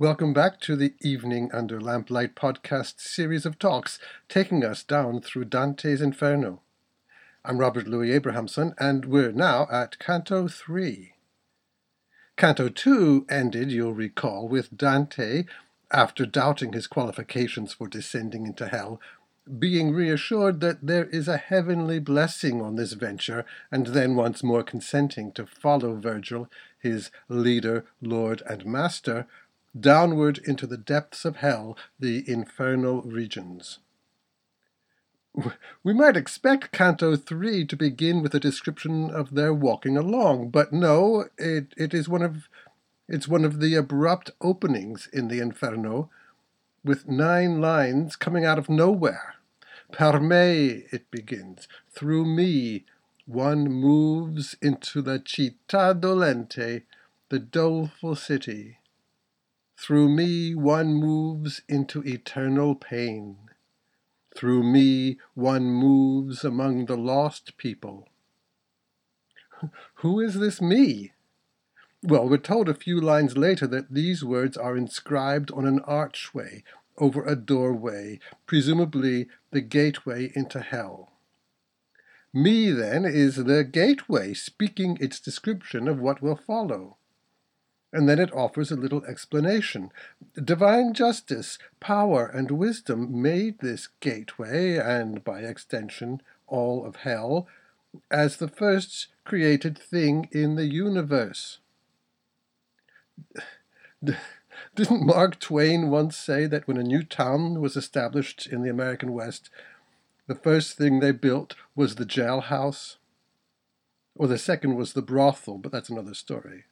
Welcome back to the Evening Under Lamplight podcast series of talks taking us down through Dante's Inferno. I'm Robert Louis Abrahamson, and we're now at Canto 3. Canto 2 ended, you'll recall, with Dante, after doubting his qualifications for descending into hell, being reassured that there is a heavenly blessing on this venture, and then once more consenting to follow Virgil, his leader, lord, and master, downward into the depths of hell, the infernal regions. We might expect Canto 3 to begin with a description of their walking along, but no, it, it is one of it's one of the abrupt openings in the Inferno, with nine lines coming out of nowhere. Per me, it begins, through me, one moves into the città dolente, the doleful city. Through me one moves into eternal pain. Through me one moves among the lost people. Who is this me? Well, we're told a few lines later that these words are inscribed on an archway over a doorway, presumably the gateway into hell. Me, then, is the gateway, speaking its description of what will follow. And then it offers a little explanation. Divine justice, power, and wisdom made this gateway, and by extension all of hell, as the first created thing in the universe. Didn't Mark Twain once say that when a new town was established in the American West, the first thing they built was the jailhouse? Or the second was the brothel, but that's another story.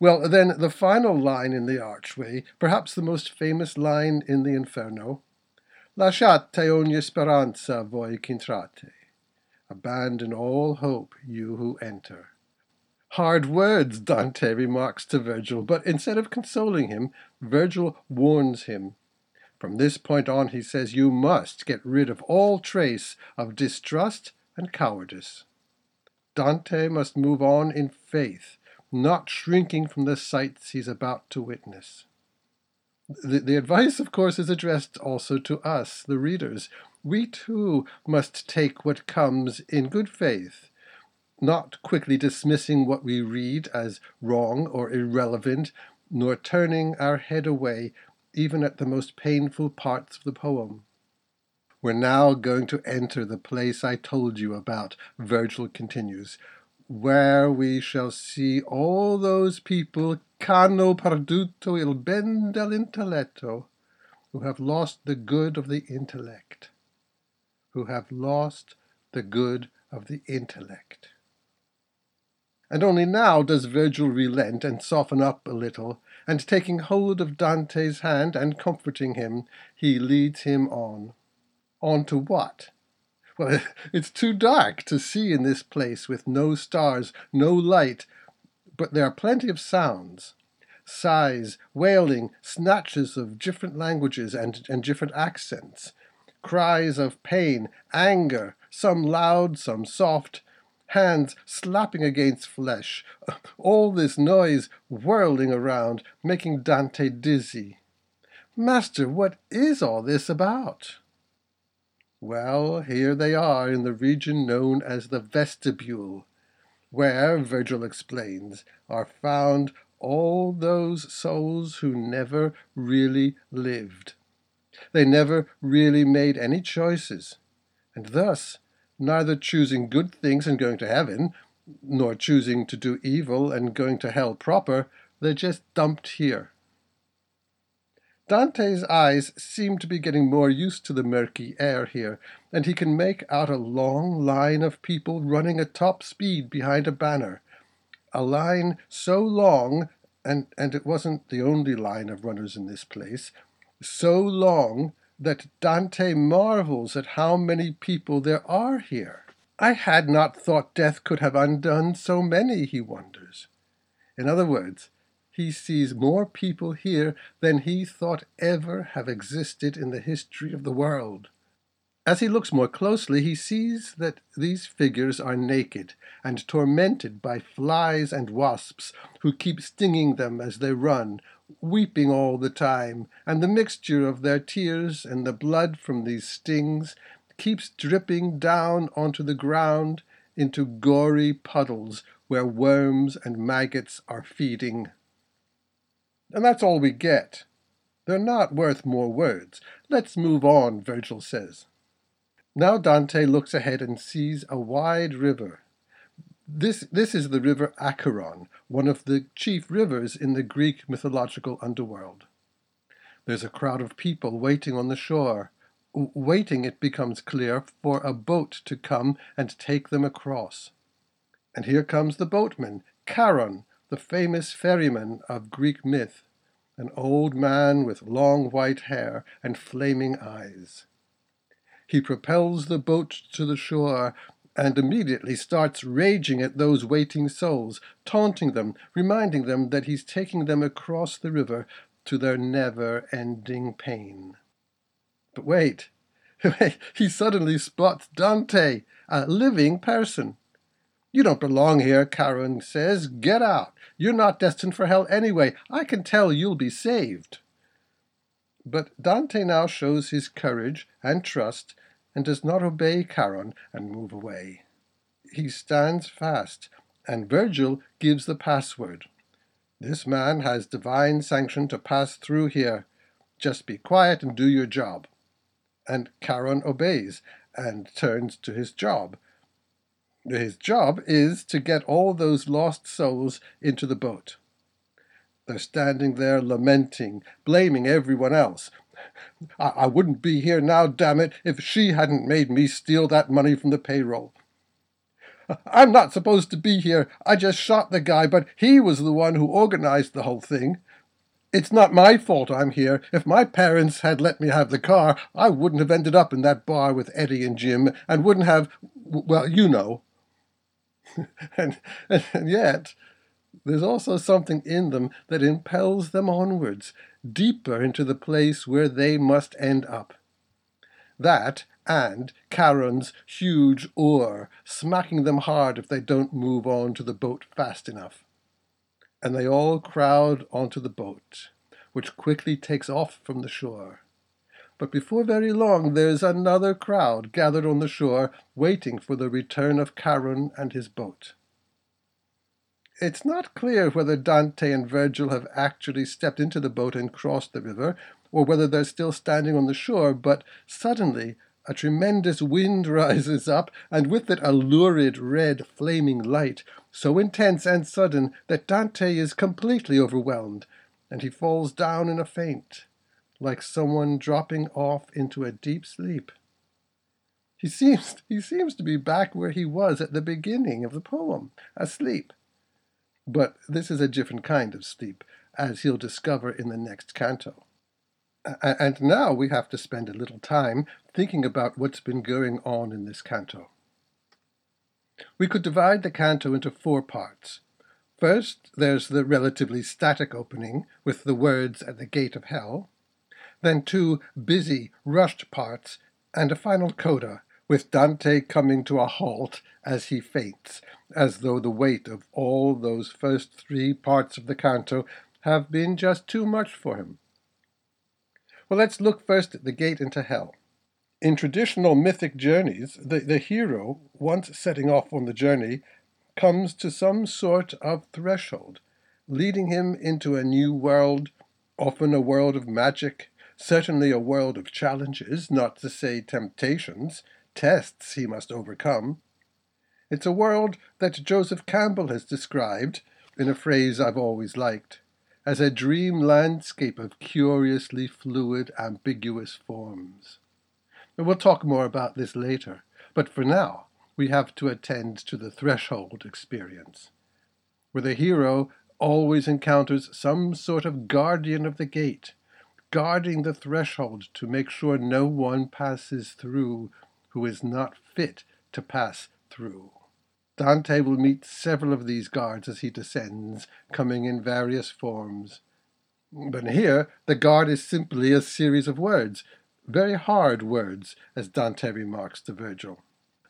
Well, then, the final line in the archway, perhaps the most famous line in the Inferno Lasciate ogni speranza voi ch'entrate. Abandon all hope, you who enter. Hard words, Dante remarks to Virgil, but instead of consoling him, Virgil warns him. From this point on, he says, you must get rid of all trace of distrust and cowardice. Dante must move on in faith, not shrinking from the sights he's about to witness. The, the advice, of course, is addressed also to us, the readers. We too must take what comes in good faith, not quickly dismissing what we read as wrong or irrelevant, nor turning our head away even at the most painful parts of the poem. We're now going to enter the place I told you about, Virgil continues, where we shall see all those people c'hanno perduto il ben dell'intelletto, who have lost the good of the intellect, who have lost the good of the intellect. And only now does Virgil relent and soften up a little, and taking hold of Dante's hand and comforting him, he leads him on. On to what? Well, it's too dark to see in this place with no stars, no light, but there are plenty of sounds sighs, wailing, snatches of different languages and, and different accents, cries of pain, anger, some loud, some soft, hands slapping against flesh, all this noise whirling around, making Dante dizzy. Master, what is all this about? Well, here they are in the region known as the vestibule, where, Virgil explains, are found all those souls who never really lived. They never really made any choices, and thus, neither choosing good things and going to heaven, nor choosing to do evil and going to hell proper, they're just dumped here. Dante's eyes seem to be getting more used to the murky air here, and he can make out a long line of people running at top speed behind a banner. A line so long, and, and it wasn't the only line of runners in this place, so long that Dante marvels at how many people there are here. I had not thought death could have undone so many, he wonders. In other words, he sees more people here than he thought ever have existed in the history of the world. As he looks more closely, he sees that these figures are naked and tormented by flies and wasps who keep stinging them as they run, weeping all the time, and the mixture of their tears and the blood from these stings keeps dripping down onto the ground into gory puddles where worms and maggots are feeding. And that's all we get. They're not worth more words. Let's move on, Virgil says. Now Dante looks ahead and sees a wide river. This, this is the river Acheron, one of the chief rivers in the Greek mythological underworld. There's a crowd of people waiting on the shore, waiting, it becomes clear, for a boat to come and take them across. And here comes the boatman, Charon, the famous ferryman of Greek myth, an old man with long white hair and flaming eyes. He propels the boat to the shore and immediately starts raging at those waiting souls, taunting them, reminding them that he's taking them across the river to their never ending pain. But wait, he suddenly spots Dante, a living person. You don't belong here, Charon says. Get out. You're not destined for hell anyway. I can tell you'll be saved. But Dante now shows his courage and trust and does not obey Charon and move away. He stands fast, and Virgil gives the password. This man has divine sanction to pass through here. Just be quiet and do your job. And Charon obeys and turns to his job. His job is to get all those lost souls into the boat. They're standing there lamenting, blaming everyone else. I, I wouldn't be here now, damn it, if she hadn't made me steal that money from the payroll. I'm not supposed to be here. I just shot the guy, but he was the one who organized the whole thing. It's not my fault I'm here. If my parents had let me have the car, I wouldn't have ended up in that bar with Eddie and Jim, and wouldn't have, well, you know. and, and yet, there's also something in them that impels them onwards, deeper into the place where they must end up. That, and Charon's huge oar, smacking them hard if they don't move on to the boat fast enough. And they all crowd onto the boat, which quickly takes off from the shore. But before very long there's another crowd gathered on the shore, waiting for the return of Charon and his boat. It's not clear whether Dante and Virgil have actually stepped into the boat and crossed the river, or whether they're still standing on the shore, but suddenly a tremendous wind rises up, and with it a lurid red flaming light, so intense and sudden that Dante is completely overwhelmed, and he falls down in a faint, like someone dropping off into a deep sleep. He seems, he seems to be back where he was at the beginning of the poem, asleep. But this is a different kind of sleep, as he'll discover in the next canto. And now we have to spend a little time thinking about what's been going on in this canto. We could divide the canto into four parts. First, there's the relatively static opening with the words at the gate of hell, then two busy, rushed parts, and a final coda with Dante coming to a halt as he faints, as though the weight of all those first three parts of the canto have been just too much for him. Well, let's look first at the gate into hell. In traditional mythic journeys, the, the hero, once setting off on the journey, comes to some sort of threshold, leading him into a new world, often a world of magic, certainly a world of challenges, not to say temptations, tests he must overcome. It's a world that Joseph Campbell has described, in a phrase I've always liked, as a dream landscape of curiously fluid, ambiguous forms. And we'll talk more about this later, but for now, we have to attend to the threshold experience, where the hero always encounters some sort of guardian of the gate, guarding the threshold to make sure no one passes through who is not fit to pass through. Dante will meet several of these guards as he descends, coming in various forms. But here, the guard is simply a series of words, very hard words, as Dante remarks to Virgil.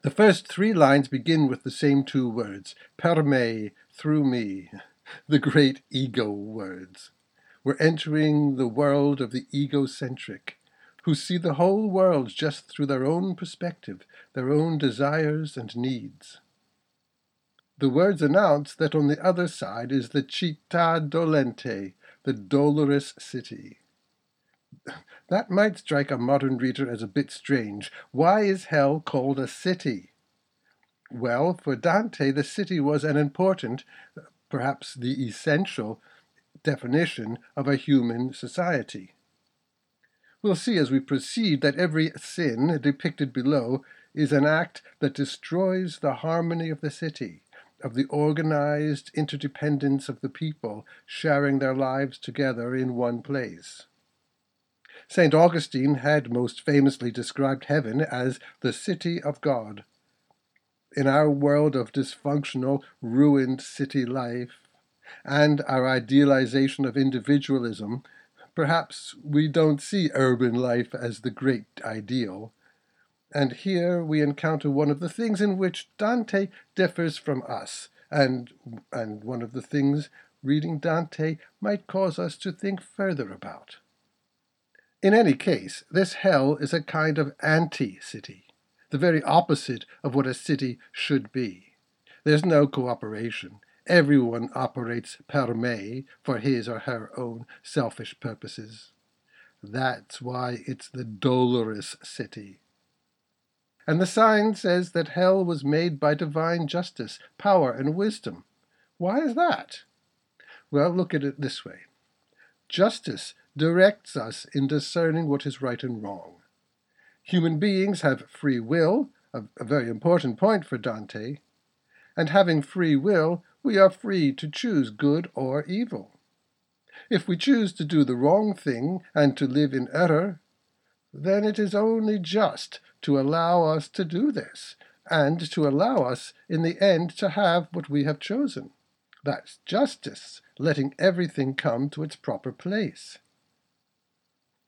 The first three lines begin with the same two words, per me, through me, the great ego words. We're entering the world of the egocentric, who see the whole world just through their own perspective, their own desires and needs. The words announce that on the other side is the città dolente, the dolorous city. That might strike a modern reader as a bit strange. Why is hell called a city? Well, for Dante, the city was an important, perhaps the essential, definition of a human society. We'll see as we proceed that every sin depicted below is an act that destroys the harmony of the city, of the organized interdependence of the people sharing their lives together in one place. St. Augustine had most famously described heaven as the city of God. In our world of dysfunctional, ruined city life, and our idealization of individualism, perhaps we don't see urban life as the great ideal. And here we encounter one of the things in which Dante differs from us, and, and one of the things reading Dante might cause us to think further about. In any case, this hell is a kind of anti city, the very opposite of what a city should be. There's no cooperation, Everyone operates per me for his or her own selfish purposes. That's why it's the dolorous city. And the sign says that hell was made by divine justice, power, and wisdom. Why is that? Well, look at it this way justice directs us in discerning what is right and wrong. Human beings have free will, a, very important point for Dante, and having free will, we are free to choose good or evil. If we choose to do the wrong thing and to live in error, then it is only just to allow us to do this, and to allow us in the end to have what we have chosen. That's justice, letting everything come to its proper place.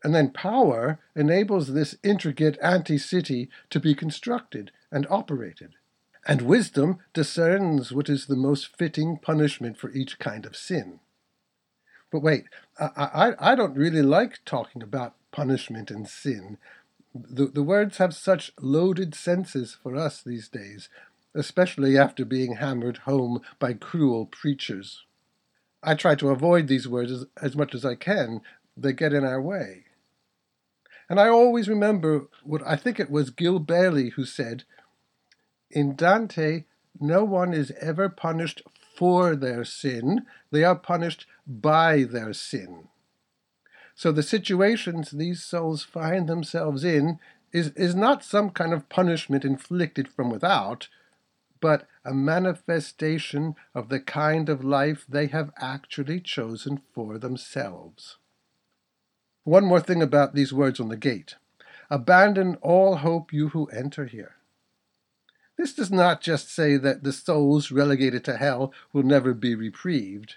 And then power enables this intricate anti city to be constructed and operated and wisdom discerns what is the most fitting punishment for each kind of sin. But wait, I, I, I don't really like talking about punishment and sin. The, the words have such loaded senses for us these days, especially after being hammered home by cruel preachers. I try to avoid these words as, as much as I can. They get in our way. And I always remember what I think it was Gil Bailie who said in Dante, no one is ever punished for their sin, they are punished by their sin. So the situations these souls find themselves in is, is not some kind of punishment inflicted from without, but a manifestation of the kind of life they have actually chosen for themselves. One more thing about these words on the gate. Abandon all hope, you who enter here. This does not just say that the souls relegated to hell will never be reprieved.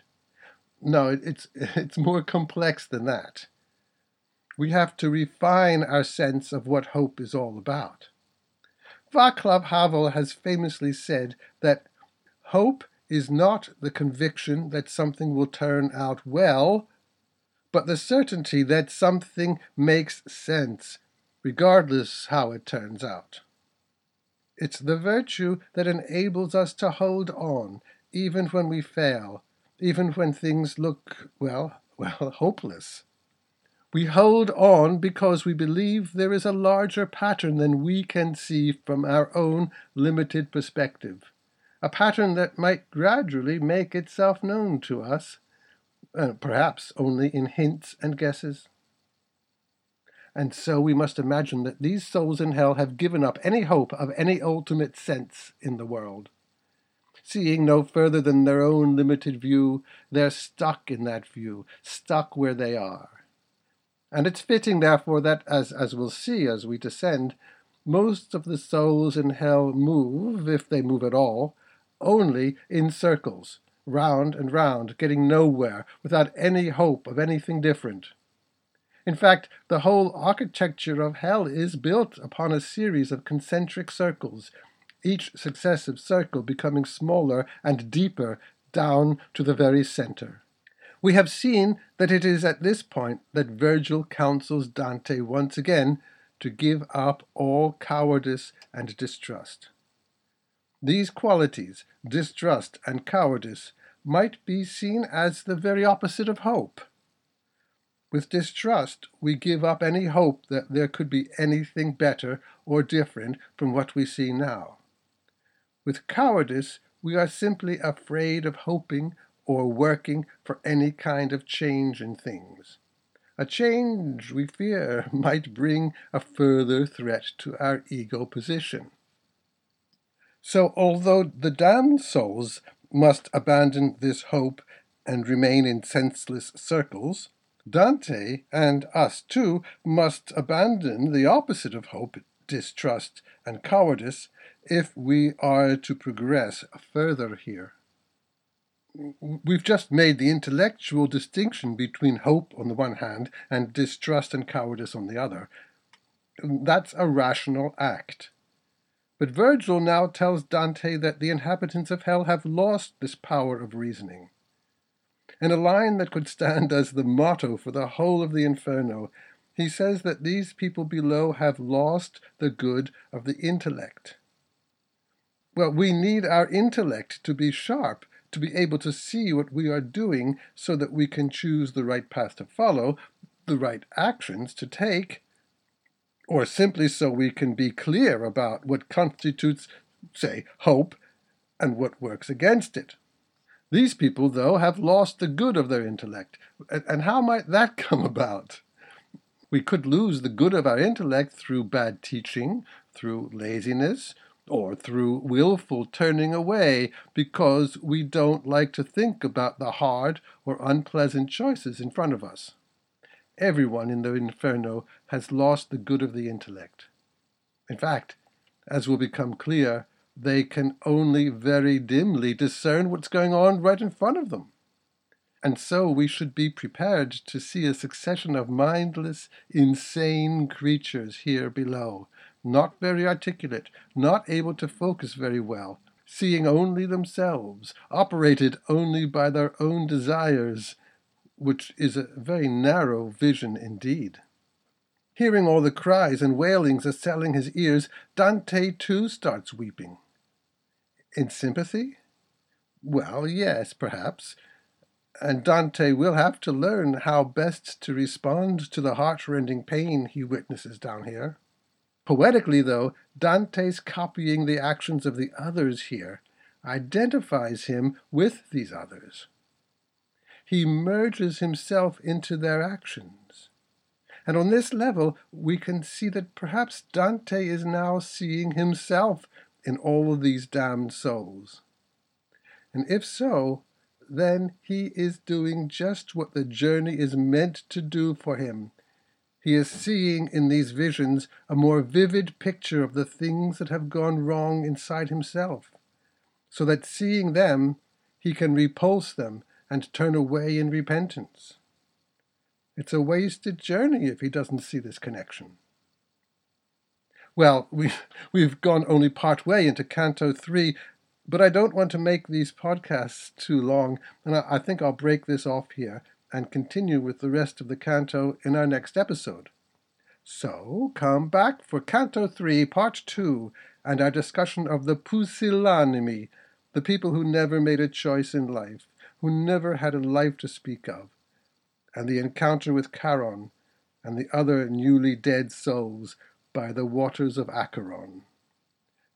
No, it's, it's more complex than that. We have to refine our sense of what hope is all about. Václav Havel has famously said that hope is not the conviction that something will turn out well, but the certainty that something makes sense, regardless how it turns out. It's the virtue that enables us to hold on, even when we fail, even when things look, well, well, hopeless. We hold on because we believe there is a larger pattern than we can see from our own limited perspective, a pattern that might gradually make itself known to us, uh, perhaps only in hints and guesses. And so we must imagine that these souls in hell have given up any hope of any ultimate sense in the world. Seeing no further than their own limited view, they're stuck in that view, stuck where they are. And it's fitting, therefore, that, as, as we'll see as we descend, most of the souls in hell move, if they move at all, only in circles, round and round, getting nowhere, without any hope of anything different. In fact, the whole architecture of hell is built upon a series of concentric circles, each successive circle becoming smaller and deeper down to the very center. We have seen that it is at this point that Virgil counsels Dante once again to give up all cowardice and distrust. These qualities, distrust and cowardice, might be seen as the very opposite of hope. With distrust, we give up any hope that there could be anything better or different from what we see now. With cowardice, we are simply afraid of hoping or working for any kind of change in things. A change, we fear, might bring a further threat to our ego position. So, although the damned souls must abandon this hope and remain in senseless circles, Dante and us too must abandon the opposite of hope, distrust, and cowardice if we are to progress further here. We've just made the intellectual distinction between hope on the one hand and distrust and cowardice on the other. That's a rational act. But Virgil now tells Dante that the inhabitants of hell have lost this power of reasoning. In a line that could stand as the motto for the whole of the Inferno, he says that these people below have lost the good of the intellect. Well, we need our intellect to be sharp to be able to see what we are doing so that we can choose the right path to follow, the right actions to take, or simply so we can be clear about what constitutes, say, hope and what works against it. These people, though, have lost the good of their intellect. And how might that come about? We could lose the good of our intellect through bad teaching, through laziness, or through willful turning away because we don't like to think about the hard or unpleasant choices in front of us. Everyone in the inferno has lost the good of the intellect. In fact, as will become clear, they can only very dimly discern what's going on right in front of them. And so we should be prepared to see a succession of mindless, insane creatures here below, not very articulate, not able to focus very well, seeing only themselves, operated only by their own desires, which is a very narrow vision indeed. Hearing all the cries and wailings assailing his ears, Dante too starts weeping. In sympathy? Well, yes, perhaps. And Dante will have to learn how best to respond to the heart-rending pain he witnesses down here. Poetically, though, Dante's copying the actions of the others here identifies him with these others. He merges himself into their actions. And on this level, we can see that perhaps Dante is now seeing himself in all of these damned souls. And if so, then he is doing just what the journey is meant to do for him he is seeing in these visions a more vivid picture of the things that have gone wrong inside himself, so that seeing them, he can repulse them and turn away in repentance. It's a wasted journey if he doesn't see this connection. Well, we've, we've gone only part way into Canto 3, but I don't want to make these podcasts too long, and I, I think I'll break this off here and continue with the rest of the canto in our next episode. So come back for Canto 3, Part 2, and our discussion of the pusillanimi, the people who never made a choice in life, who never had a life to speak of, and the encounter with Charon and the other newly dead souls by the waters of Acheron.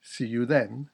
See you then.